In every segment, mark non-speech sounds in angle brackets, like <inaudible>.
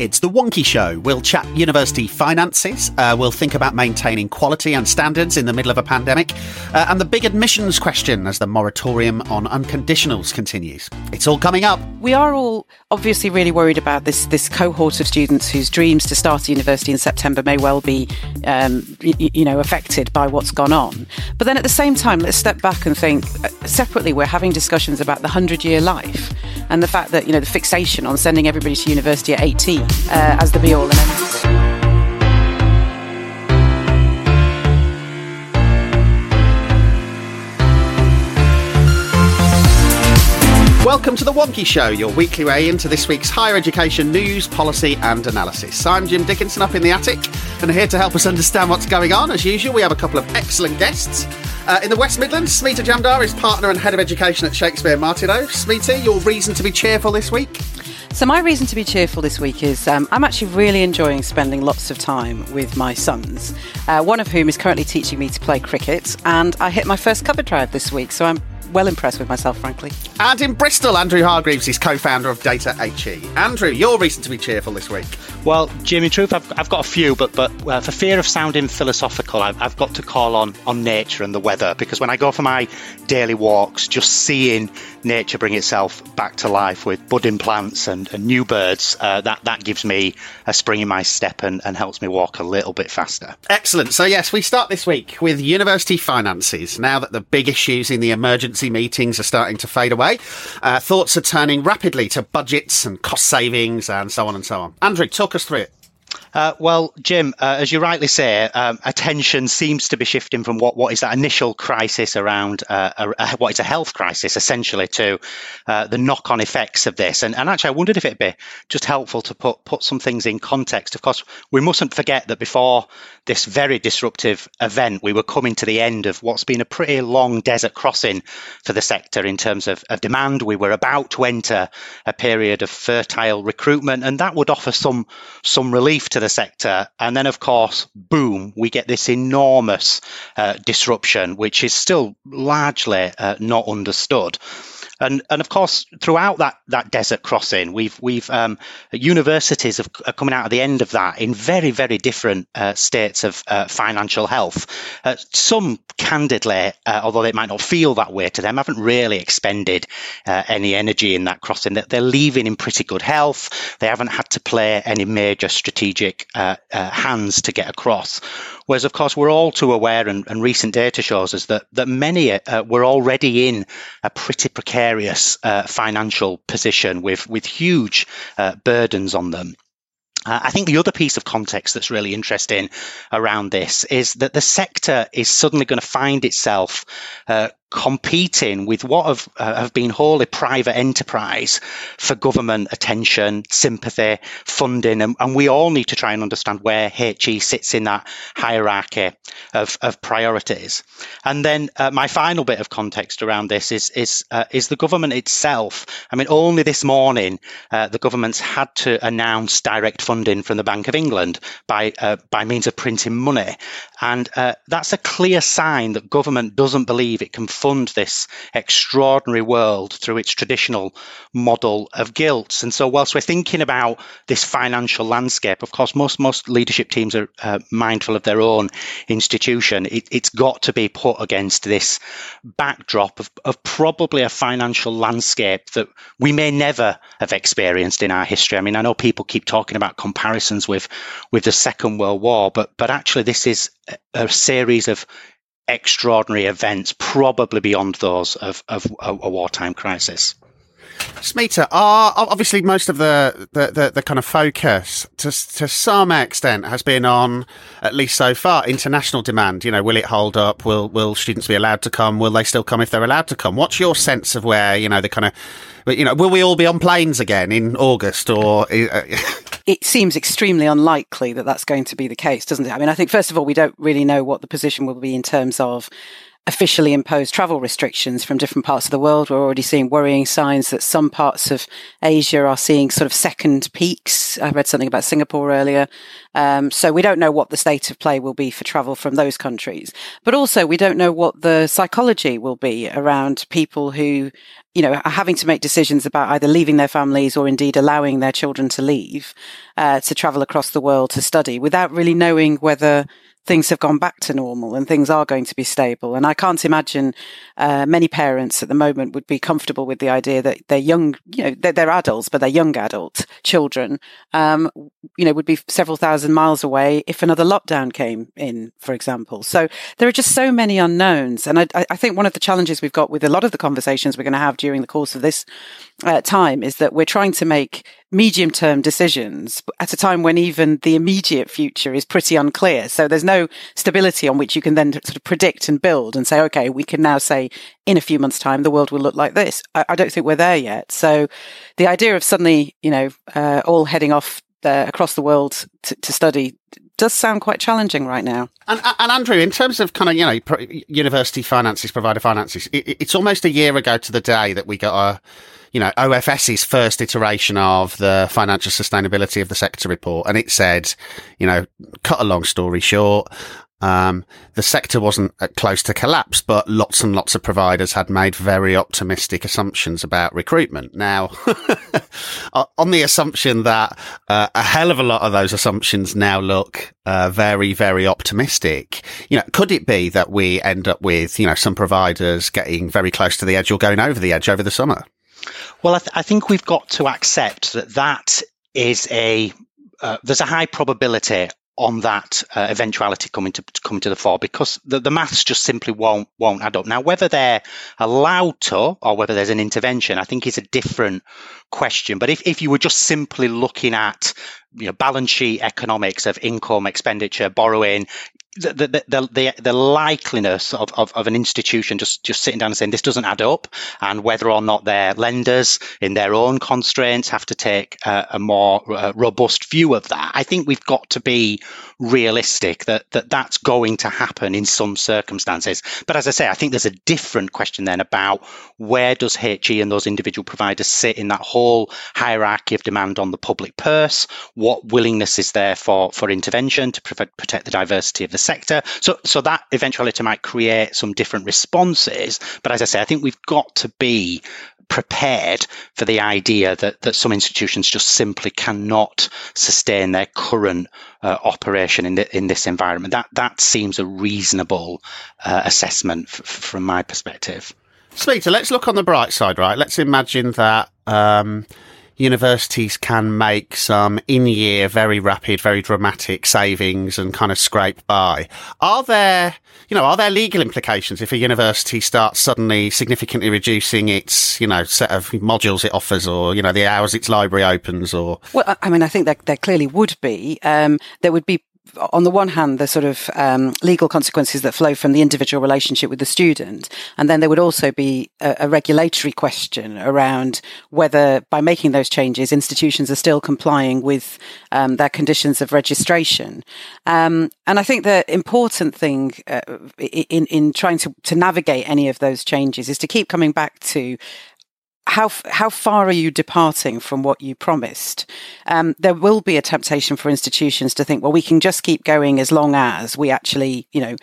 It's the Wonkhe Show. We'll chat university finances. Uh, we'll think about maintaining quality and standards in the middle of a pandemic, uh, and the big admissions question as the moratorium on unconditionals continues. It's all coming up. We are all obviously really worried about this this cohort of students whose dreams to start a university in September may well be, um, you know, affected by what's gone on. But then at the same time, let's step back and think uh, separately. We're having discussions about the hundred year life and the fact that you know the fixation on sending everybody to university at 18 uh, as the be all and end Welcome to the Wonkhe Show, your weekly way into this week's higher education news, policy, and analysis. I'm Jim Dickinson up in the attic, and here to help us understand what's going on, as usual, we have a couple of excellent guests. Uh, in the West Midlands, Smita Jamdar is partner and head of education at Shakespeare Martineau. Smita, your reason to be cheerful this week? So my reason to be cheerful this week is um, I'm actually really enjoying spending lots of time with my sons. Uh, one of whom is currently teaching me to play cricket, and I hit my first cover drive this week, so I'm well impressed with myself, frankly. And in Bristol, Andrew Hargreaves is co-founder of dataHE. Andrew, your reason to be cheerful this week? Well, Jimmy, truth, I've, I've got a few, but but uh, for fear of sounding philosophical, I've, I've got to call on on nature and the weather because when I go for my daily walks, just seeing nature bring itself back to life with budding plants and, and new birds, uh, that that gives me a spring in my step and, and helps me walk a little bit faster. Excellent. So, yes, we start this week with university finances. Now that the big issues in the emergency meetings are starting to fade away, uh, thoughts are turning rapidly to budgets and cost savings and so on and so on. Andrew, talk us through it. Uh, well, Jim, uh, as you rightly say, um, attention seems to be shifting from what, what is that initial crisis around uh, a, a, what is a health crisis, essentially, to uh, the knock-on effects of this. And, and actually, I wondered if it'd be just helpful to put put some things in context. Of course, we mustn't forget that before this very disruptive event, we were coming to the end of what's been a pretty long desert crossing for the sector in terms of, of demand. We were about to enter a period of fertile recruitment, and that would offer some some relief to the sector. And then, of course, boom, we get this enormous uh, disruption, which is still largely uh, not understood. And, and of course, throughout that, that desert crossing, we've we've um, universities have, are coming out at the end of that in very very different uh, states of uh, financial health. Uh, some, candidly, uh, although they might not feel that way to them, haven't really expended uh, any energy in that crossing. That they're leaving in pretty good health. They haven't had to play any major strategic uh, hands to get across. Whereas, of course, we're all too aware, and, and recent data shows us that that many were already in a pretty precarious uh, financial position with with huge uh, burdens on them. Uh, I think the other piece of context that's really interesting around this is that the sector is suddenly going to find itself uh, competing with what have, uh, have been wholly private enterprise for government attention, sympathy, funding, and, and, we all need to try and understand where HE sits in that hierarchy of, of priorities. And then uh, my final bit of context around this is is uh, is the government itself. I mean, only this morning uh, the government's had to announce direct funding from the Bank of England by uh, by means of printing money, and uh, that's a clear sign that government doesn't believe it can fund this extraordinary world through its traditional model of gilts. And so, whilst we're thinking about this financial landscape, of course, most most leadership teams are uh, mindful of their own institution. It, has got to be put against this backdrop of, of probably a financial landscape that we may never have experienced in our history. I mean, I know people keep talking about comparisons with with the Second World War, but but actually, this is a series of extraordinary events, probably beyond those of, of a, a wartime crisis. Smita, obviously most of the, the, the, the, kind of focus to, to some extent has been on, at least so far, international demand. You know, will it hold up? Will, will students be allowed to come? Will they still come if they're allowed to come? What's your sense of where, you know, the kind of, you know, will we all be on planes again in August or? Uh, <laughs> it seems extremely unlikely that that's going to be the case, doesn't it? I mean, I think first of all, we don't really know what the position will be in terms of officially imposed travel restrictions from different parts of the world. We're already seeing worrying signs that some parts of Asia are seeing sort of second peaks. I read something about Singapore earlier. Um, so we don't know what the state of play will be for travel from those countries. But also we don't know what the psychology will be around people who, you know, are having to make decisions about either leaving their families or indeed allowing their children to leave, uh, to travel across the world to study without really knowing whether things have gone back to normal and things are going to be stable. And I can't imagine uh, many parents at the moment would be comfortable with the idea that their young, you know, they're, they're adults, but they're young adult children, um, you know, would be several thousand miles away if another lockdown came in, for example. So there are just so many unknowns. And I, I think one of the challenges we've got with a lot of the conversations we're going to have during the course of this uh, time is that we're trying to make medium term decisions at a time when even the immediate future is pretty unclear. So there's no stability on which you can then sort of predict and build and say, okay, we can now say in a few months' time, the world will look like this. I, I don't think we're there yet. So the idea of suddenly, you know, uh, all heading off uh, across the world to, to study does sound quite challenging right now. And, and, Andrew, in terms of kind of, you know, university finances, provider finances, it, it's almost a year ago to the day that we got a, you know, OFS's first iteration of the financial sustainability of the sector report. And it said, you know, cut a long story short, um, the sector wasn't close to collapse, but lots and lots of providers had made very optimistic assumptions about recruitment. Now, <laughs> on the assumption that uh, a hell of a lot of those assumptions now look uh, very, very optimistic, you know, could it be that we end up with, you know, some providers getting very close to the edge or going over the edge over the summer? Well, I, th- I think we've got to accept that that is a uh, there's a high probability on that uh, eventuality coming to coming to the fore because the, the maths just simply won't won't add up. Now, whether they're allowed to or whether there's an intervention, I think is a different question. But if, if you were just simply looking at you know, balance sheet economics of income, expenditure, borrowing, the, the, the, the, likeliness of, of, of, an institution just, just sitting down and saying this doesn't add up, and whether or not their lenders, in their own constraints, have to take a, a more uh, robust view of that. I think we've got to be realistic that, that that's going to happen in some circumstances. But as I say, I think there's a different question then about where does HE and those individual providers sit in that whole hierarchy of demand on the public purse? What willingness is there for, for intervention to protect the diversity of the sector. So, so that eventuality might create some different responses. But as I say, I think we've got to be prepared for the idea that, that some institutions just simply cannot sustain their current uh, operation in, the, in this environment. That, that seems a reasonable uh, assessment f- from my perspective. Smita, let's look on the bright side, right? Let's imagine that um, universities can make some in year, very rapid, very dramatic savings and kind of scrape by. Are there, you know, are there legal implications if a university starts suddenly significantly reducing its, you know, set of modules it offers or, you know, the hours its library opens or? Well, I mean, I think that there clearly would be. Um, there would be on the one hand, the sort of um, legal consequences that flow from the individual relationship with the student, and then there would also be a, a, regulatory question around whether, by making those changes, institutions are still complying with um, their conditions of registration. Um, and I think the important thing uh, in in trying to to navigate any of those changes is to keep coming back to how how far are you departing from what you promised? Um, there will be a temptation for institutions to think, well, we can just keep going as long as we actually, you know,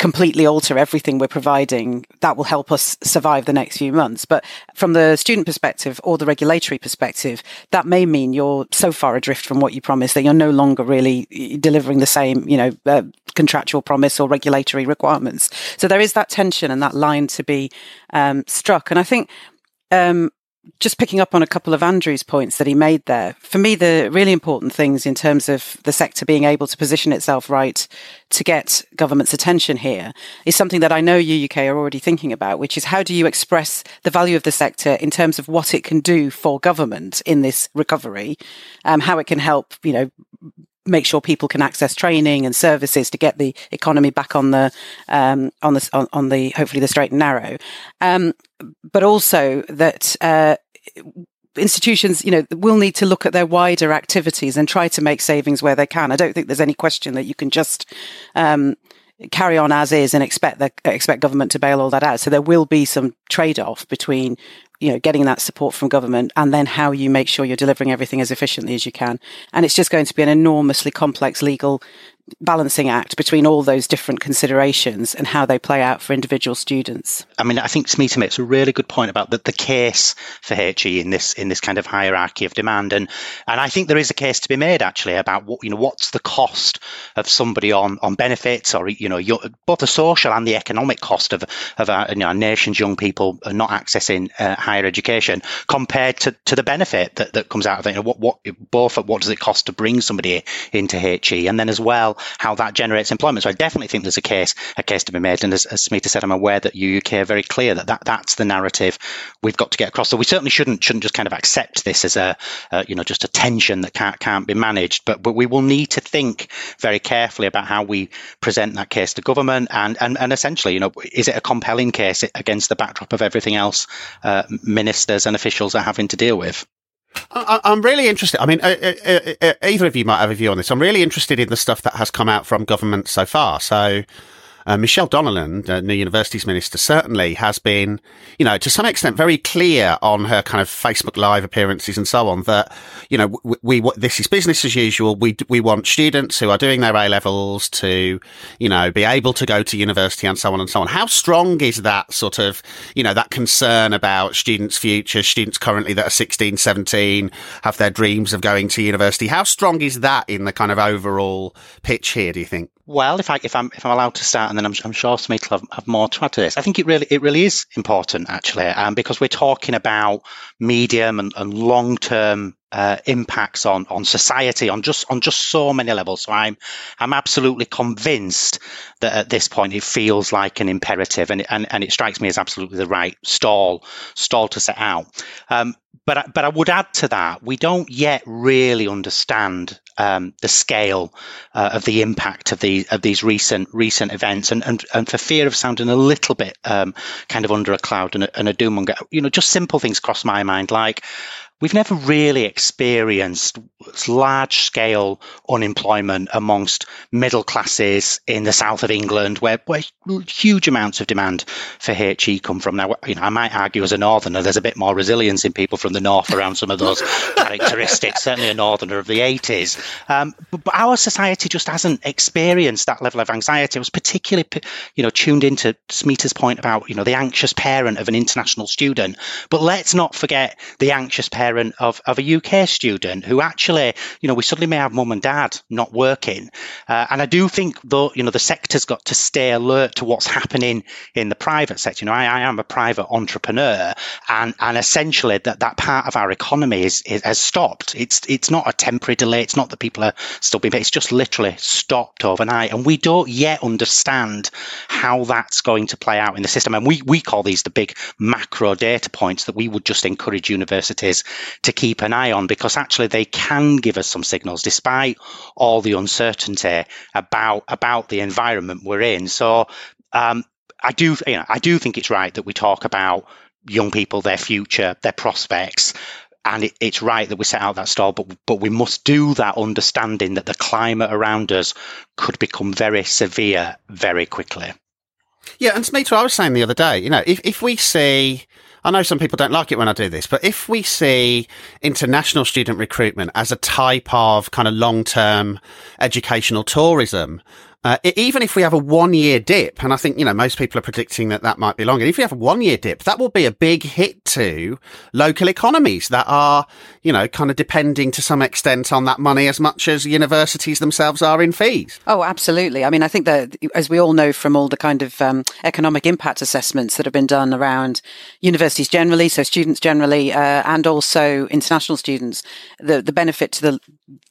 completely alter everything we're providing. That will help us survive the next few months. But from the student perspective or the regulatory perspective, that may mean you're so far adrift from what you promised that you're no longer really eh, delivering the same, you know, uh, contractual promise or regulatory requirements. So there is that tension and that line to be um, struck. And I think um, just picking up on a couple of Andrew's points that he made there, for me, the really important things in terms of the sector being able to position itself right to get government's attention here is something that I know UUK, are already thinking about, which is how do you express the value of the sector in terms of what it can do for government in this recovery, um, how it can help, you know, make sure people can access training and services to get the economy back on the um, on the on, on, the hopefully the straight and narrow, um, but also that. Uh, institutions, you know, will need to look at their wider activities and try to make savings where they can. I don't think there's any question that you can just um, carry on as is and expect the, expect government to bail all that out. So there will be some trade off between you know, getting that support from government and then how you make sure you're delivering everything as efficiently as you can. And it's just going to be an enormously complex legal balancing act between all those different considerations and how they play out for individual students. I mean, I think Smita makes a really good point about the, the case for HE in this in this kind of hierarchy of demand, and and I think there is a case to be made actually about what you know what's the cost of somebody on on benefits or you know your, both the social and the economic cost of of our, you know, our nation's young people not accessing uh, higher education compared to, to the benefit that, that comes out of it. You know, what what both what does it cost to bring somebody into HE, and then as well how that generates employment. So I definitely think there's a case a case to be made. And as, as Smita said, I'm aware that UUK are very clear that, that that's the narrative we've got to get across. So we certainly shouldn't shouldn't just kind of accept this as a you know just a tension that can't can't be managed. But but we will need to think very carefully about how we present that case to government and and, and essentially you know is it a compelling case against the backdrop of everything else uh, ministers and officials are having to deal with. I, am really interested. I mean, uh, uh, uh, either of you might have a view on this. I'm really interested in the stuff that has come out from government so far. So, uh, Michelle Donelan, uh, New Universities Minister, certainly has been, you know, to some extent very clear on her kind of Facebook Live appearances and so on that, you know, we, we this is business as usual. We, we want students who are doing their A levels to, you know, be able to go to university and so on and so on. How strong is that sort of, you know, that concern about students' future, students currently that are 16, 17, have their dreams of going to university? How strong is that in the kind of overall pitch here, do you think? Well, if I if I'm if I'm allowed to start, and then I'm, I'm sure Smita will have, have, more to add to this. I think it really it really is important actually, um, because we're talking about medium and, and long term uh, impacts on on society on just on just so many levels. So I'm I'm absolutely convinced that at this point it feels like an imperative, and and, and it strikes me as absolutely the right stall stall to set out. Um, but but I would add to that we don't yet really understand um, the scale uh, of the impact of the of these recent recent events, and and, and for fear of sounding a little bit um, kind of under a cloud and a, and a doommonger, you know, just simple things cross my mind like we've never really experienced large scale unemployment amongst middle classes in the south of England, where, where huge amounts of demand for HE come from. Now, you know, I might argue as a northerner, there's a bit more resilience in people from the north around some of those <laughs> characteristics. Certainly, a northerner of the 80s, um, but, but, our society just hasn't experienced that level of anxiety. I was particularly, you know, tuned into Smita's point about you know the anxious parent of an international student, but let's not forget the anxious parent parent of, of a UK student who actually, you know, we suddenly may have mum and dad not working. Uh, and I do think, though, you know, the sector's got to stay alert to what's happening in the private sector. You know, I, I am a private entrepreneur, and, and essentially that, that part of our economy is, is, has stopped. It's it's not a temporary delay. It's not that people are still being paid. It's just literally stopped overnight. And we don't yet understand how that's going to play out in the system. And we, we call these the big macro data points that we would just encourage universities to keep an eye on because actually they can give us some signals despite all the uncertainty about about the environment we're in. So um, I do you know I do think it's right that we talk about young people, their future, their prospects. And it, it's right that we set out that stall, but but we must do that understanding that the climate around us could become very severe very quickly. Yeah, and Smita, I was saying the other day, you know, if, if we see I know some people don't like it when I do this, but if we see international student recruitment as a type of kind of long term educational tourism, uh, even if we have a one year dip, and I think, you know, most people are predicting that that might be longer. If we have a one year dip, that will be a big hit to local economies that are, you know, kind of depending to some extent on that money as much as universities themselves are in fees. Oh, absolutely. I mean, I think that as we all know from all the kind of um, economic impact assessments that have been done around universities generally, so students generally, uh, and also international students, the, the benefit to the,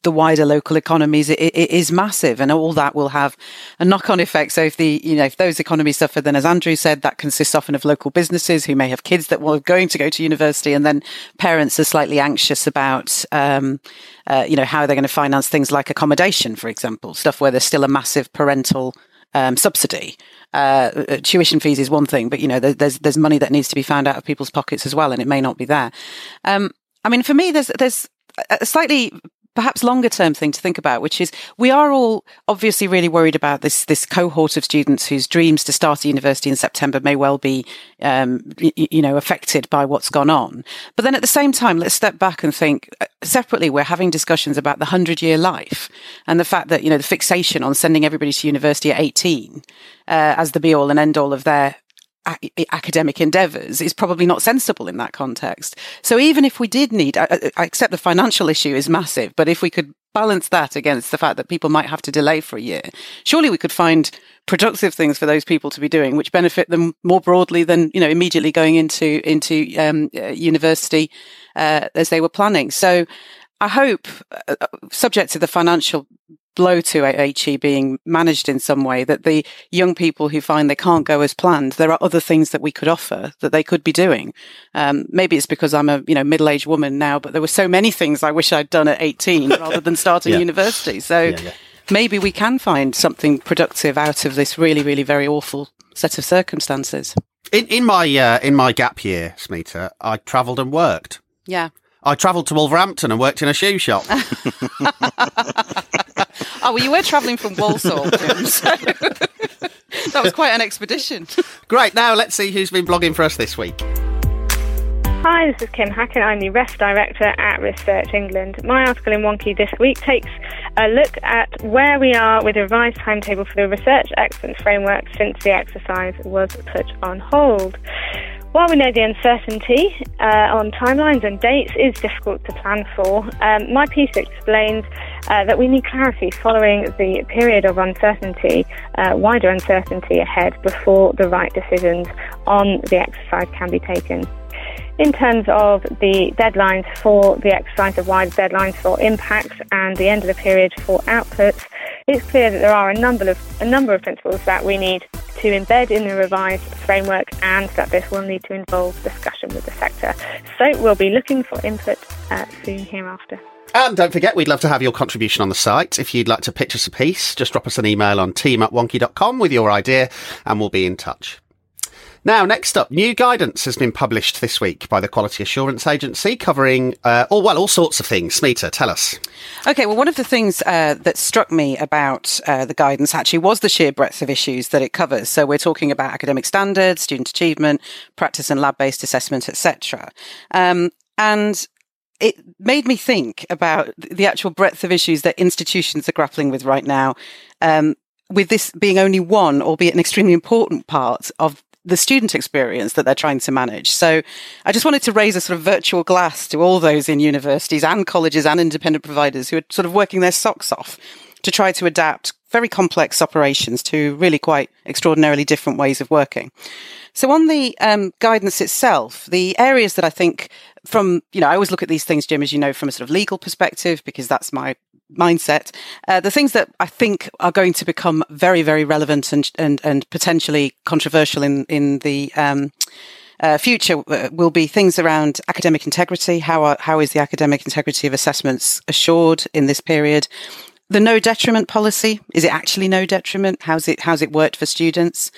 the wider local economies it, it is massive and all that will have a knock-on effect. So if the, you know, if those economies suffer, then as Andrew said, that consists often of local businesses who may have kids that were going to go to university and then parents are slightly anxious about, um, uh, you know, how they're going to finance things like accommodation, for example, stuff where there's still a massive parental um, subsidy. Uh, uh tuition fees is one thing, but you know, there's there's money that needs to be found out of people's pockets as well, and it may not be there. Um, I mean, for me, there's there's a slightly perhaps longer term thing to think about, which is we are all obviously really worried about this this cohort of students whose dreams to start a university in September may well be, um, you, you know, affected by what's gone on. But then at the same time, let's step back and think uh, separately. We're having discussions about the hundred year life and the fact that you know the fixation on sending everybody to university at eighteen uh, as the be all and end all of their academic endeavors is probably not sensible in that context. So even if we did need, I, I, accept the financial issue is massive, but if we could balance that against the fact that people might have to delay for a year, surely we could find productive things for those people to be doing, which benefit them more broadly than, you know, immediately going into, into, um, uh, university, uh, as they were planning. So I hope, uh, uh subject to the financial blow to HE being managed in some way that the young people who find they can't go as planned, there are other things that we could offer that they could be doing. Um, maybe it's because I'm a, you know, middle-aged woman now, but there were so many things I wish I'd done at 18 <laughs> rather than starting yeah. university. So yeah, yeah. maybe we can find something productive out of this really, really very awful set of circumstances. In, in my, uh, in my gap year, Smita, I travelled and worked. Yeah. I travelled to Wolverhampton and worked in a shoe shop. <laughs> Oh, well, you were travelling from Walsall, Jim, so <laughs> that was quite an expedition. Great. Now let's see who's been blogging for us this week. Hi, this is Kim Hackett. I'm the REF Director at Research England. My article in Wonkhe this week takes a look at where we are with the revised timetable for the Research Excellence Framework since the exercise was put on hold. While we know the uncertainty uh, on timelines and dates is difficult to plan for, um, my piece explains uh, that we need clarity following the period of uncertainty, uh, wider uncertainty ahead before the right decisions on the exercise can be taken. In terms of the deadlines for the exercise, the wider deadlines for impacts and the end of the period for outputs, it's clear that there are a number of a number of principles that we need to embed in the revised framework and that this will need to involve discussion with the sector. So we'll be looking for input uh, soon hereafter. And don't forget, we'd love to have your contribution on the site. If you'd like to pitch us a piece, just drop us an email on team at wonkhe.com with your idea and we'll be in touch. Now, next up, new guidance has been published this week by the Quality Assurance Agency covering, uh, all, well, all sorts of things. Smita, tell us. Okay, well, one of the things uh, that struck me about uh, the guidance actually was the sheer breadth of issues that it covers. So we're talking about academic standards, student achievement, practice and lab-based assessment, etc. Um, and it made me think about the actual breadth of issues that institutions are grappling with right now. Um, with this being only one, albeit an extremely important part of the student experience that they're trying to manage. So I just wanted to raise a sort of virtual glass to all those in universities and colleges and independent providers who are sort of working their socks off to try to adapt very complex operations to really quite extraordinarily different ways of working. So on the um, guidance itself, the areas that I think from, you know, I always look at these things, Jim, as you know, from a sort of legal perspective, because that's my mindset. Uh, the things that I think are going to become very, very relevant and and, and potentially controversial in in the um, uh, future uh, will be things around academic integrity. How are, how is the academic integrity of assessments assured in this period? The no detriment policy is it actually no detriment? How's it how's it worked for students?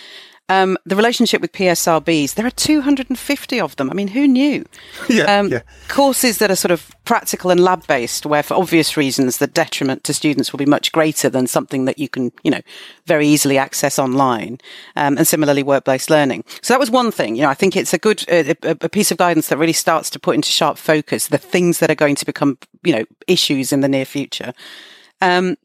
Um, the relationship with PSRBs, there are 250 of them. I mean, who knew? <laughs> Yeah, um, yeah. Courses that are sort of practical and lab based, where for obvious reasons, the detriment to students will be much greater than something that you can, you know, very easily access online. Um, and similarly, work based learning. So that was one thing. You know, I think it's a good, uh, a piece of guidance that really starts to put into sharp focus the things that are going to become, you know, issues in the near future. Um,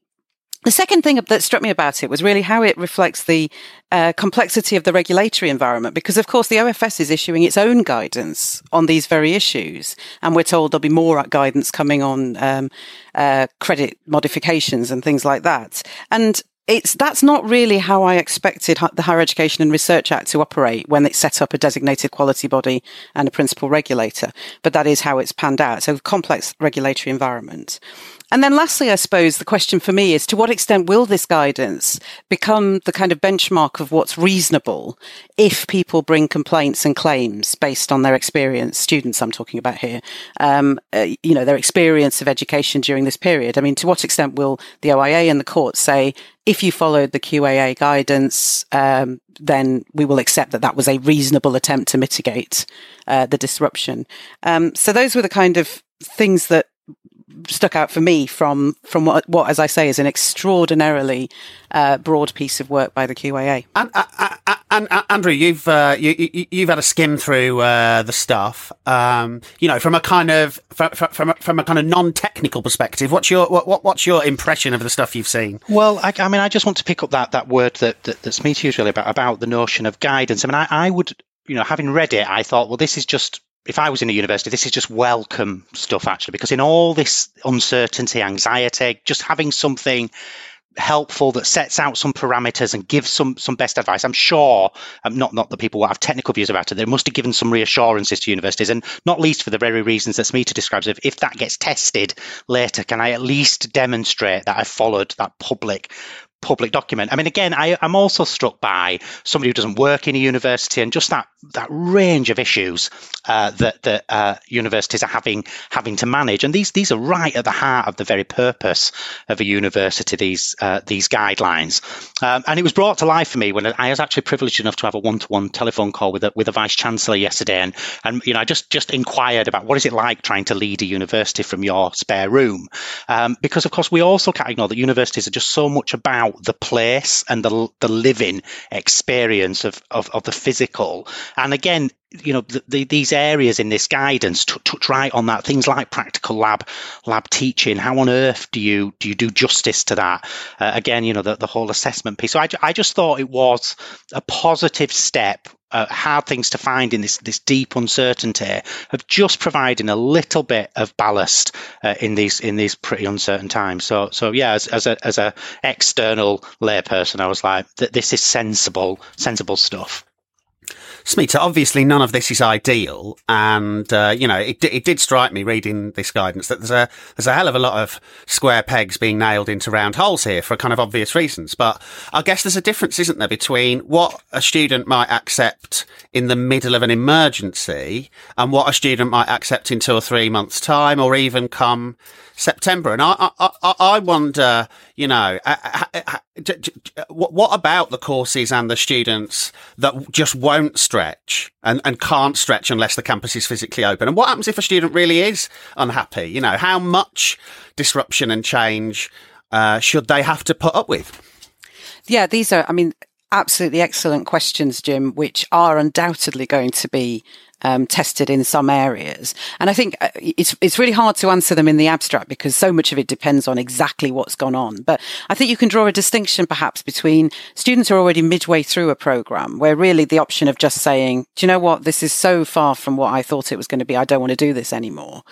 The second thing that struck me about it was really how it reflects the uh, complexity of the regulatory environment, because of course the OFS is issuing its own guidance on these very issues, and we're told there'll be more guidance coming on um, uh, credit modifications and things like that. And it's that's not really how I expected the Higher Education and Research Act to operate when it set up a designated quality body and a principal regulator. But that is how it's panned out. So complex regulatory environment. And then lastly, I suppose the question for me is to what extent will this guidance become the kind of benchmark of what's reasonable if people bring complaints and claims based on their experience, students I'm talking about here, um, uh, you know, their experience of education during this period? I mean, to what extent will the OIA and the court say, if you followed the QAA guidance, um, then we will accept that that was a reasonable attempt to mitigate uh, the disruption. Um, so those were the kind of things that stuck out for me from from what, what as I say, is an extraordinarily uh, broad piece of work by the QAA. And, uh, uh, uh and uh, Andrew, you've uh, you, have had a skim through the stuff. Um, you know, from a kind of from from, from a kind of non-technical perspective, what's your what, what's your impression of the stuff you've seen? Well, I, I mean, I just want to pick up that that word that, that that's me usually about about the notion of guidance. I mean, I, I would you know, having read it, I thought, well, this is just if I was in a university, this is just welcome stuff actually, because in all this uncertainty, anxiety, just having something helpful that sets out some parameters and gives some some best advice. I'm sure, um, not not that people will have technical views about it, they must have given some reassurances to universities, and not least for the very reasons that Smita describes. If if that gets tested later, can I at least demonstrate that I followed that public public document. I mean, again, I, am also struck by somebody who doesn't work in a university and just that that range of issues uh, that that uh, universities are having having to manage. And these these are right at the heart of the very purpose of a university. These uh, these guidelines, um, and it was brought to life for me when I was actually privileged enough to have a one to one telephone call with a, with a vice chancellor yesterday, and and you know I just just inquired about what is it like trying to lead a university from your spare room, um, because of course we also can't ignore that universities are just so much about the place and the the living experience of of, of the physical. And again, you know the, the, these areas in this guidance touch right on that things like practical lab lab teaching how on earth do you do you do justice to that uh, again you know the, the whole assessment piece so I, I just thought it was a positive step uh, hard things to find in this this deep uncertainty of just providing a little bit of ballast uh, in these in these pretty uncertain times. So so yeah, as, as a as a external layperson, I was like, this is sensible sensible stuff. Smita, obviously none of this is ideal, and uh, you know it, it did strike me reading this guidance that there's a there's a hell of a lot of square pegs being nailed into round holes here for kind of obvious reasons. But I guess there's a difference, isn't there, between what a student might accept in the middle of an emergency and what a student might accept in two or three months' time, or even come September. And I, I, I wonder, you know, uh, uh, uh, what about the courses and the students that just won't stretch and, and can't stretch unless the campus is physically open? And what happens if a student really is unhappy? You know, how much disruption and change uh, should they have to put up with? Yeah, these are, I mean, absolutely excellent questions, Jim, which are undoubtedly going to be um, tested in some areas. And I think uh, it's it's really hard to answer them in the abstract because so much of it depends on exactly what's gone on. But I think you can draw a distinction perhaps between students who are already midway through a program where really the option of just saying, do you know what, this is so far from what I thought it was going to be, I don't want to do this anymore,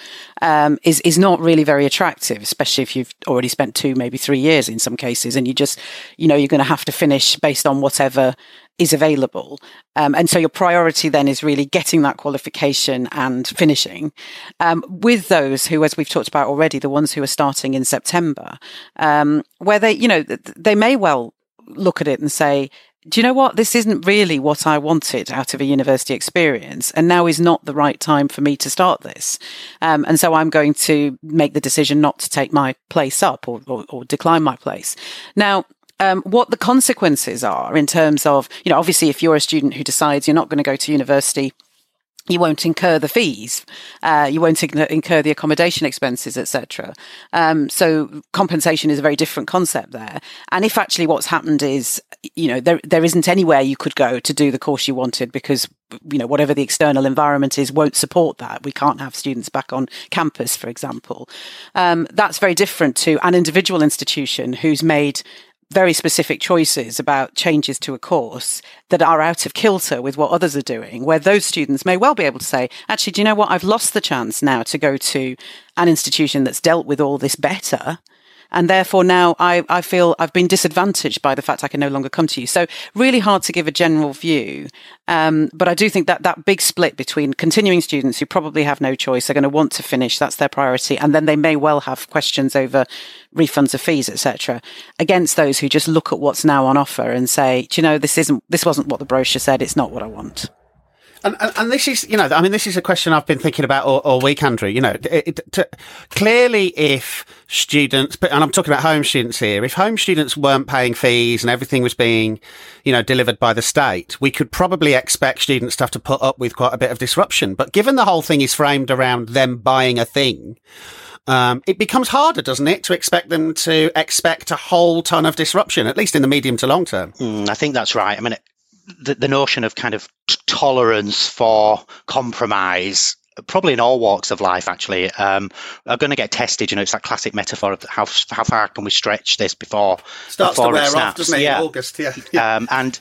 um, is is not really very attractive, especially if you've already spent two, maybe three years in some cases, and you just, you know, you're going to have to finish based on whatever is available. Um, and so your priority then is really getting that qualification and finishing. Um, with those who, as we've talked about already, the ones who are starting in September, um, where they, you know, they may well look at it and say, do you know what? This isn't really what I wanted out of a university experience. And now is not the right time for me to start this. Um, and so I'm going to make the decision not to take my place up or, or, or decline my place. Now, um, what the consequences are in terms of, you know, obviously, if you're a student who decides you're not going to go to university, you won't incur the fees, uh, you won't incur the accommodation expenses, etc. Um, so compensation is a very different concept there. And if actually what's happened is, you know, there there isn't anywhere you could go to do the course you wanted because you know, whatever the external environment is, won't support that. We can't have students back on campus, for example. Um, that's very different to an individual institution who's made very specific choices about changes to a course that are out of kilter with what others are doing, where those students may well be able to say, actually, do you know what? I've lost the chance now to go to an institution that's dealt with all this better and therefore now I, I feel I've been disadvantaged by the fact I can no longer come to you. So really hard to give a general view. Um, but I do think that that big split between continuing students who probably have no choice are going to want to finish, that's their priority, and then they may well have questions over refunds of fees, etc., against those who just look at what's now on offer and say, do you know, this isn't, this wasn't what the brochure said, it's not what I want. And, and, and, this is, you know, I mean, this is a question I've been thinking about all, all week, Andrew. You know, it, it, to, clearly, if students, and I'm talking about home students here, if home students weren't paying fees and everything was being, you know, delivered by the state, we could probably expect students to have to put up with quite a bit of disruption. But given the whole thing is framed around them buying a thing, um, it becomes harder, doesn't it, to expect them to expect a whole ton of disruption, at least in the medium to long term? Mm, I think that's right. I mean, the, the notion of kind of t- tolerance for compromise probably in all walks of life actually um, are going to get tested you know it's that classic metaphor of how how far can we stretch this before starts before to wear off doesn't it yeah. august yeah, yeah. Um, and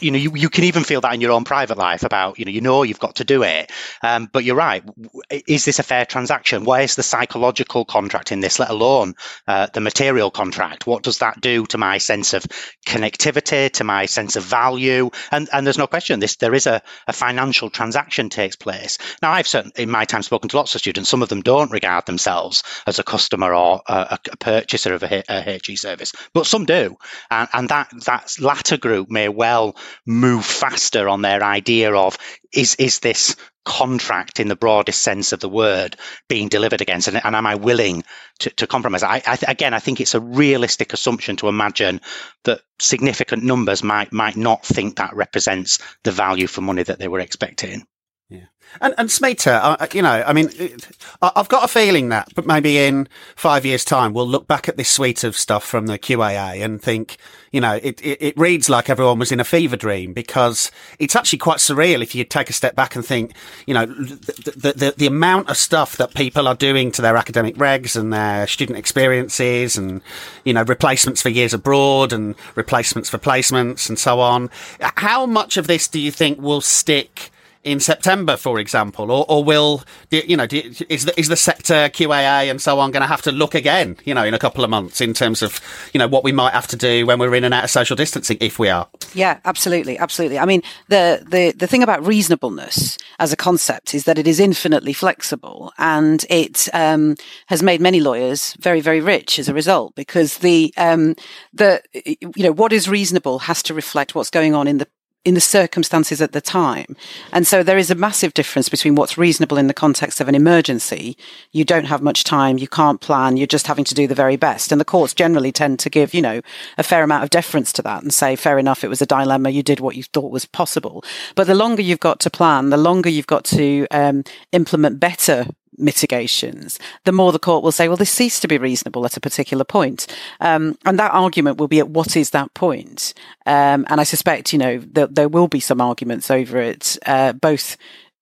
you know, you, you can even feel that in your own private life about, you know, you know you've got to do it. Um, but you're right. Is this a fair transaction? Where's the psychological contract in this, let alone uh, the material contract? What does that do to my sense of connectivity, to my sense of value? And and there's no question this there is a, a financial transaction takes place. Now I've certainly in my time spoken to lots of students. Some of them don't regard themselves as a customer or a, a purchaser of a, a HE service, but some do. And, and that that latter group may well move faster on their idea of is is this contract in the broadest sense of the word being delivered against? And, and am i willing to, to compromise? I, I, again i think it's a realistic assumption to imagine that significant numbers might might not think that represents the value for money that they were expecting yeah. And, and Smita, uh, you know, I mean, it, I've got a feeling that, but maybe in five years' time, we'll look back at this suite of stuff from the QAA and think, you know, it, it, it, reads like everyone was in a fever dream because it's actually quite surreal if you take a step back and think, you know, the, the, the, the amount of stuff that people are doing to their academic regs and their student experiences and, you know, replacements for years abroad and replacements for placements and so on. How much of this do you think will stick? In September, for example, or, or will you know is the is the sector QAA and so on going to have to look again, you know, in a couple of months in terms of you know what we might have to do when we're in and out of social distancing, if we are. Yeah, absolutely, absolutely. I mean, the the the thing about reasonableness as a concept is that it is infinitely flexible, and it um, has made many lawyers very very rich as a result because the um, the you know what is reasonable has to reflect what's going on in the in the circumstances at the time. And so there is a massive difference between what's reasonable in the context of an emergency. You don't have much time. You can't plan. You're just having to do the very best. And the courts generally tend to give, you know, a fair amount of deference to that and say, fair enough. It was a dilemma. You did what you thought was possible. But the longer you've got to plan, the longer you've got to um, implement better mitigations, the more the court will say, well, this ceased to be reasonable at a particular point. Um, and that argument will be at what is that point? Um, and I suspect, you know, that there will be some arguments over it, uh, both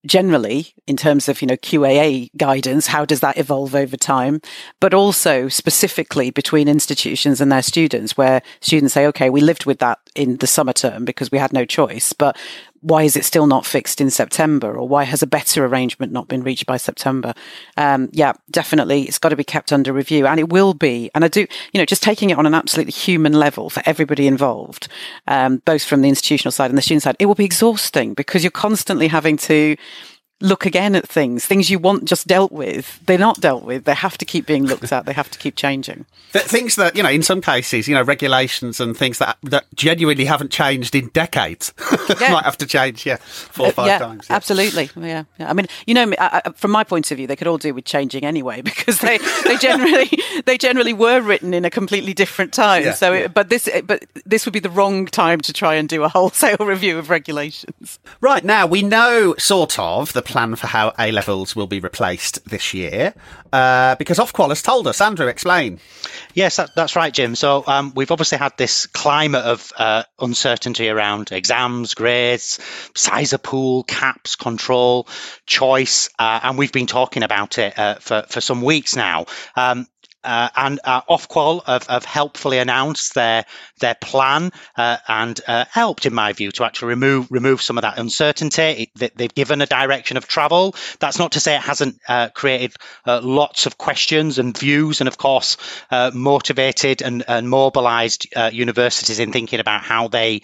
generally in terms of you know QAA guidance how does that evolve over time but also specifically between institutions and their students where students say okay we lived with that in the summer term because we had no choice but why is it still not fixed in September or why has a better arrangement not been reached by September? Um, yeah, definitely. It's got to be kept under review and it will be. And I do, you know, just taking it on an absolutely human level for everybody involved, um, both from the institutional side and the student side, it will be exhausting because you're constantly having to look again at things, things you want just dealt with. They're not dealt with. They have to keep being looked at. They have to keep changing. <laughs> things that, you know, in some cases, you know, regulations and things that, that genuinely haven't changed in decades <laughs> yeah. might have to change, yeah, four or five uh, yeah, times. Yeah. Absolutely. Yeah, yeah. I mean, you know, I, I, from my point of view, they could all do with changing anyway <laughs> because they, they generally, they generally were written in a completely different time. So, it, but this, but this would be the wrong time to try and do a wholesale review of regulations. Right. Now we know sort of the plan for how A levels will be replaced this year? Uh, because Ofqual has told us. Andrew, explain. Yes, that, that's right, Jim. So um, we've obviously had this climate of uh, uncertainty around exams, grades, size of pool, caps, control, choice, uh, and we've been talking about it uh, for for some weeks now. Um, uh, and uh, Ofqual have, have, helpfully announced their their plan uh, and uh, helped, in my view, to actually remove remove some of that uncertainty. It, they've given a direction of travel. That's not to say it hasn't uh, created uh, lots of questions and views, and of course, motivated and, and mobilised universities in thinking about how they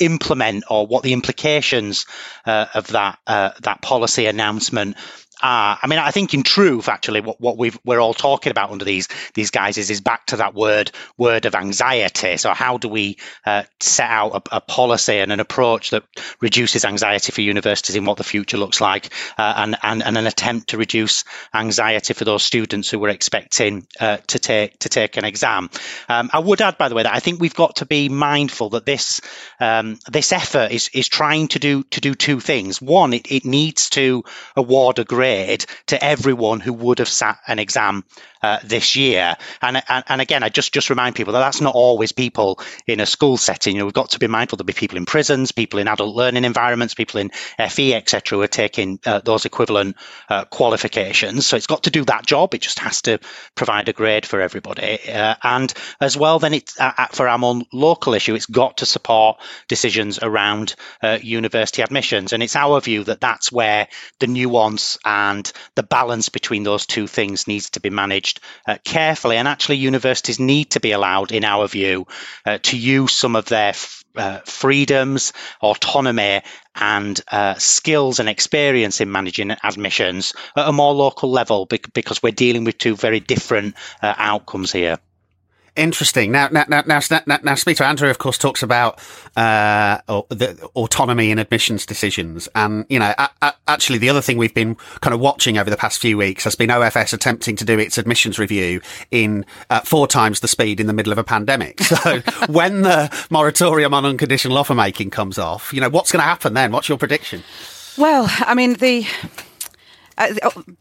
implement or what the implications of that that policy announcement uh, I mean, I think in truth, actually, what, what we are all talking about under these these guys is, is back to that word word of anxiety. So, how do we uh, set out a, a, policy and an approach that reduces anxiety for universities in what the future looks like, uh, and, and and an attempt to reduce anxiety for those students who were expecting uh, to take to take an exam. Um, I would add, by the way, that I think we've got to be mindful that this um, this effort is is trying to do to do two things. One, it, it needs to award a grade grade to everyone who would have sat an exam uh, this year. And, and, and again, I just just remind people that that's not always people in a school setting. You know, we've got to be mindful there'll be people in prisons, people in adult learning environments, people in FE, etc., who are taking uh, those equivalent uh, qualifications. So it's got to do that job. It just has to provide a grade for everybody. Uh, and as well, then it's uh, for our more local issue, it's got to support decisions around uh, university admissions. And it's our view that that's where the nuance and the balance between those two things needs to be managed managed uh, carefully. And actually, universities need to be allowed, in our view, uh, to use some of their f- uh, freedoms, autonomy, and uh, skills and experience in managing admissions at a more local level because we're dealing with two very different uh, outcomes here. Interesting. Now, now, now, now, now, now Speaker Andrew, of course, talks about uh, the autonomy in admissions decisions, and you know, a- a- actually, the other thing we've been kind of watching over the past few weeks has been OFS attempting to do its admissions review in uh, four times the speed in the middle of a pandemic. <laughs> So, when the moratorium on unconditional offer making comes off, you know, what's going to happen then? What's your prediction? Well, I mean, the uh,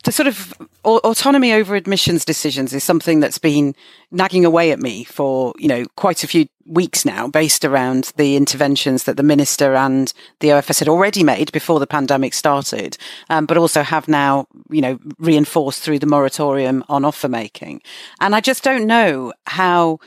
the sort of autonomy over admissions decisions is something that's been nagging away at me for you know quite a few weeks now, based around the interventions that the minister and the OFS had already made before the pandemic started, um, but also have now you know reinforced through the moratorium on offer making. And I just don't know how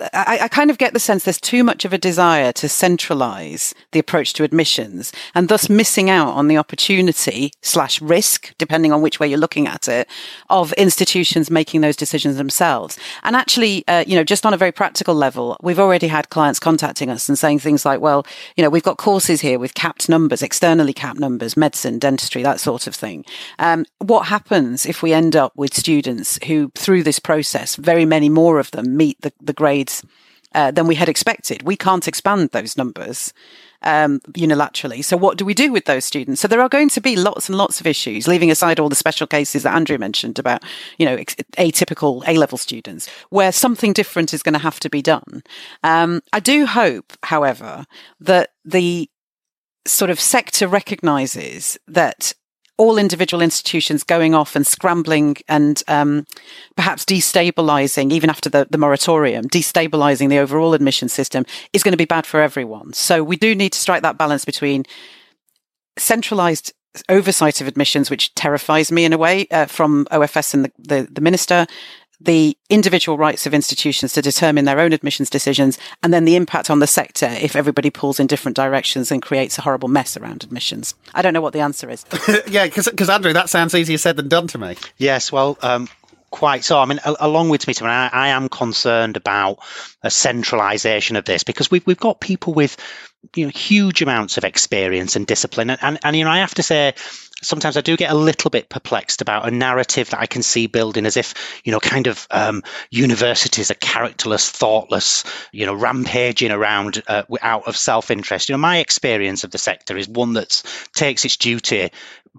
I, I, kind of get the sense there's too much of a desire to centralize the approach to admissions and thus missing out on the opportunity slash risk, depending on which way you're looking at it, of institutions making those decisions themselves. And actually, uh, you know, just on a very practical level, we've already had clients contacting us and saying things like, well, you know, we've got courses here with capped numbers, externally capped numbers, medicine, dentistry, that sort of thing. Um, what happens if we end up with students who, through this process, very many more of them meet the, the grade uh, than we had expected. We can't expand those numbers um, unilaterally. So, what do we do with those students? So, there are going to be lots and lots of issues, leaving aside all the special cases that Andrew mentioned about, you know, atypical A level students, where something different is going to have to be done. Um, I do hope, however, that the sort of sector recognizes that all individual institutions going off and scrambling and um, perhaps destabilizing, even after the, the moratorium, destabilizing the overall admission system is going to be bad for everyone. So we do need to strike that balance between centralized oversight of admissions, which terrifies me in a way uh, from OFS and the, the, the minister, the individual rights of institutions to determine their own admissions decisions, and then the impact on the sector if everybody pulls in different directions and creates a horrible mess around admissions. I don't know what the answer is. <laughs> yeah, because Andrew, that sounds easier said than done to me. Yes, well, um, quite so. I mean, along with me, I, I am concerned about a centralisation of this because we've we've got people with you know huge amounts of experience and discipline, and, and, and you know I have to say sometimes I do get a little bit perplexed about a narrative that I can see building as if, you know, kind of um, universities are characterless, thoughtless, you know, rampaging around uh, out of self interest. You know, my experience of the sector is one that takes its duty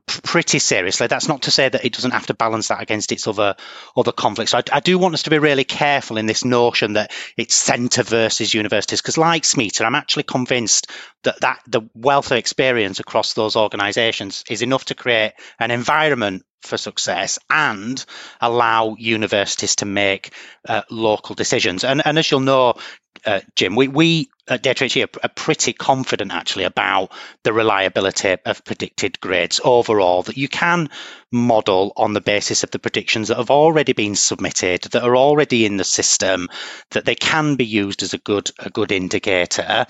pretty seriously. That's not to say that it doesn't have to balance that against its other other conflicts. So I, I, do want us to be really careful in this notion that it's centre versus universities, because like Smita, I'm actually convinced that, that the wealth of experience across those organisations is enough to create an environment for success and allow universities to make uh, local decisions. And, and as you'll know, uh, Jim, we, we at are, are pretty confident actually about the reliability of predicted grades overall, that you can model on the basis of the predictions that have already been submitted, that are already in the system, that they can be used as a good, a good indicator.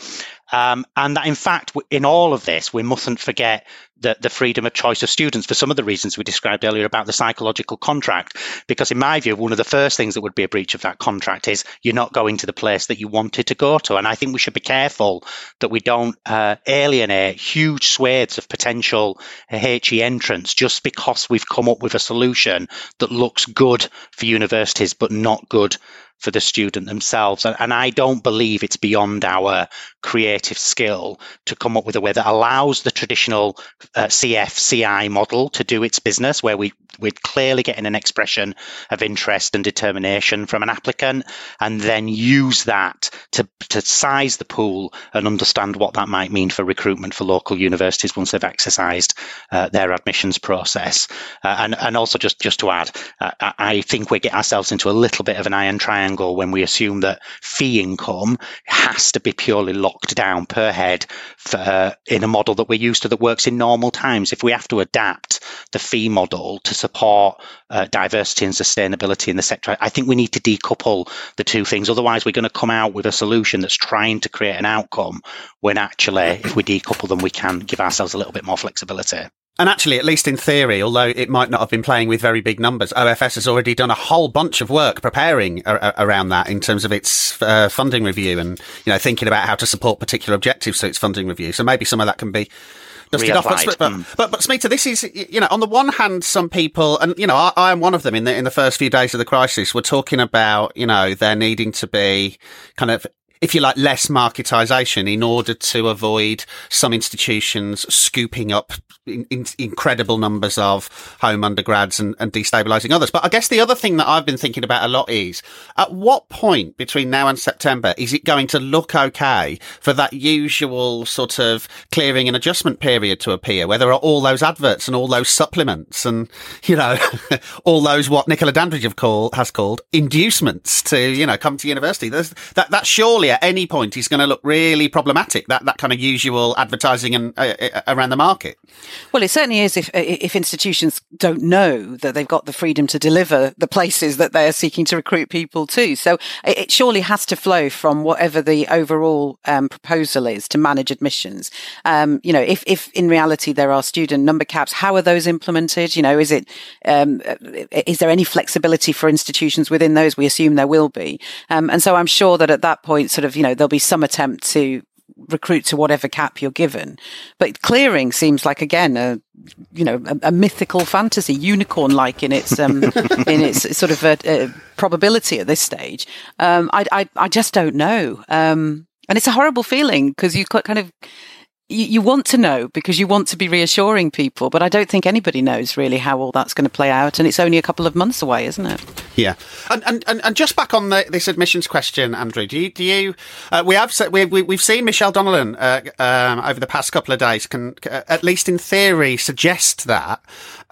Um, and that in fact, in all of this, we mustn't forget the, the freedom of choice of students for some of the reasons we described earlier about the psychological contract. Because in my view, one of the first things that would be a breach of that contract is you're not going to the place that you wanted to go to. And I think we should be careful that we don't uh, alienate huge swathes of potential HE entrants just because we've come up with a solution that looks good for universities but not good for the student themselves. And, I don't believe it's beyond our creative skill to come up with a way that allows the traditional uh, CF CI model to do its business, where we we're clearly getting an expression of interest and determination from an applicant, and then use that to to size the pool and understand what that might mean for recruitment for local universities once they've exercised uh, their admissions process. Uh, and and also just just to add, uh, I think we get ourselves into a little bit of an iron triangle when we assume that fee income has to be purely locked down per head for, uh, in a model that we're used to that works in normal times. If we have to adapt the fee model to support uh, diversity and sustainability in the sector, I think we need to decouple the two things. Otherwise, we're going to come out with a solution that's trying to create an outcome when actually, if we decouple them, we can give ourselves a little bit more flexibility. And actually, at least in theory, although it might not have been playing with very big numbers, OFS has already done a whole bunch of work preparing a- a- around that in terms of its uh, funding review and you know thinking about how to support particular objectives to its funding review. So maybe some of that can be dusted off. But, but, mm. but, but Smita, this is you know on the one hand, some people, and you know I, I am one of them in the in the first few days of the crisis, were talking about you know there needing to be kind of if you like, less marketisation in order to avoid some institutions scooping up in, in, incredible numbers of home undergrads and, and destabilising others. But I guess the other thing that I've been thinking about a lot is at what point between now and September is it going to look okay for that usual sort of clearing and adjustment period to appear, where there are all those adverts and all those supplements and, you know, <laughs> all those what Nicola Dandridge have has called inducements to, you know, come to university. There's, that, that surely at any point is going to look really problematic, that, that kind of usual advertising and uh, uh around the market. Well, it certainly is if if institutions don't know that they've got the freedom to deliver the places that they are seeking to recruit people to. So it, surely has to flow from whatever the overall um, proposal is to manage admissions. Um, you know, if if in reality there are student number caps, how are those implemented? You know, is it um, is there any flexibility for institutions within those? We assume there will be, um, and so I'm sure that at that point, sort of, you know, there'll be some attempt to recruit to whatever cap you're given. But clearing seems like again a you know a, a mythical fantasy, unicorn like in its um, <laughs> in its sort of a, a probability at this stage. Um, I, I, I just don't know, um, and it's a horrible feeling because you kind of you, you want to know because you want to be reassuring people, but I don't think anybody knows really how all that's going to play out, and it's only a couple of months away, isn't it? Yeah, and and, and just back on the, this admissions question, Andrew, do you do you uh, we have we, we have seen Michelle Donelan uh, um, over the past couple of days can uh, at least in theory suggest that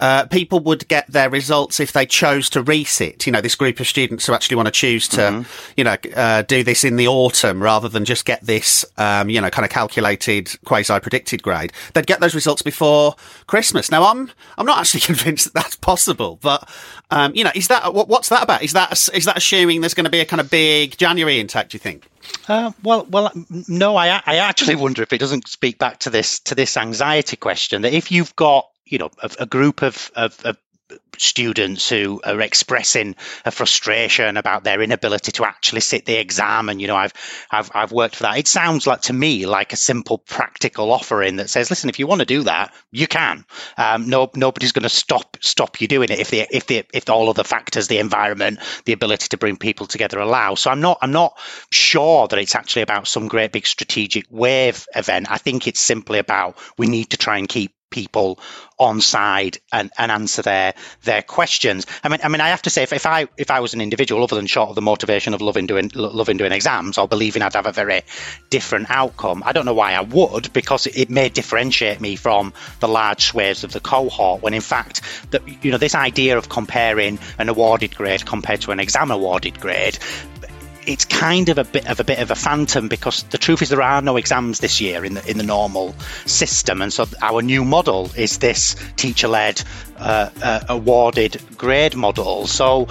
uh, people would get their results if they chose to resit. You know, this group of students who actually want to choose to, mm-hmm. you know, uh, do this in the autumn rather than just get this, um, you know, kind of calculated quasi predicted grade. They'd get those results before Christmas. Now, I'm I'm not actually <laughs> convinced that that's possible, but um, you know, is that what, what's that about? Is that is that assuming there's going to be a kind of big January intake? Do you think? Uh, well, well, no. I I actually wonder if it doesn't speak back to this to this anxiety question that if you've got you know a, a group of, of, of students who are expressing a frustration about their inability to actually sit the exam. And you know I've I've I've worked for that. It sounds like to me like a simple practical offering that says listen if you want to do that you can. Um, no nobody's going to stop stop you doing it if the if the if all of the factors the environment the ability to bring people together allow. So I'm not I'm not sure that it's actually about some great big strategic wave event. I think it's simply about we need to try and keep people on side and, and answer their their questions. I mean, I mean, I have to say, if, if I if I was an individual, other than short of the motivation of loving doing loving doing exams or believing I'd have a very different outcome, I don't know why I would, because it may differentiate me from the large swathes of the cohort. When in fact, that you know, this idea of comparing an awarded grade compared to an exam awarded grade it's kind of a bit of a bit of a phantom because the truth is there are no exams this year in the in the normal system, and so our new model is this teacher-led uh, uh, awarded grade model. So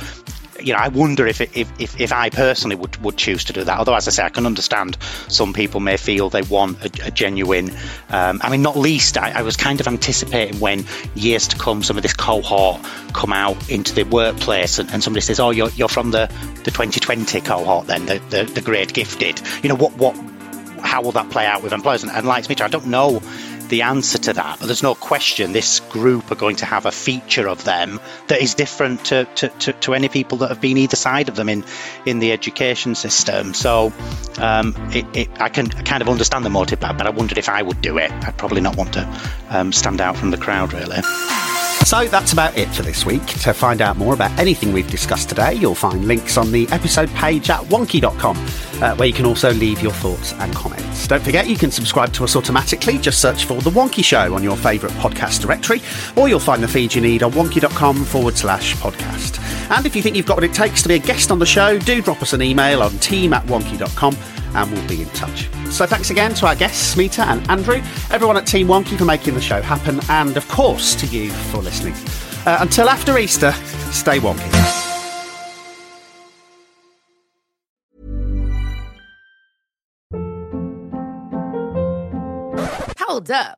you know, I wonder if, if, if, if, I personally would, would choose to do that. Although, as I say, I can understand some people may feel they want a, a genuine. Um, I mean, not least, I, I, was kind of anticipating when years to come, some of this cohort come out into the workplace, and, and somebody says, "Oh, you're, you're from the, the 2020 cohort, then the, the, the gifted." You know, what what how will that play out with employers? And, and like me, I don't know the answer to that. But there's no question this group are going to have a feature of them that is different to, to, to, to any people that have been either side of them in, in the education system. So um, it, it, I can kind of understand the motive, but I wondered if I would do it. I'd probably not want to um, stand out from the crowd, really. So that's about it for this week. To find out more about anything we've discussed today, you'll find links on the episode page at wonkhe.com, uh, where you can also leave your thoughts and comments. Don't forget, you can subscribe to us automatically. Just search for The Wonkhe Show on your favourite podcast directory, or you'll find the feed you need on wonkhe.com forward slash podcast. And if you think you've got what it takes to be a guest on the show, do drop us an email on team at wonkhe.com and we'll be in touch. So thanks again to our guests, Smita and Andrew, everyone at Team Wonkhe for making the show happen, and of course to you for listening. Uh, until after Easter, stay wonky. Hold up.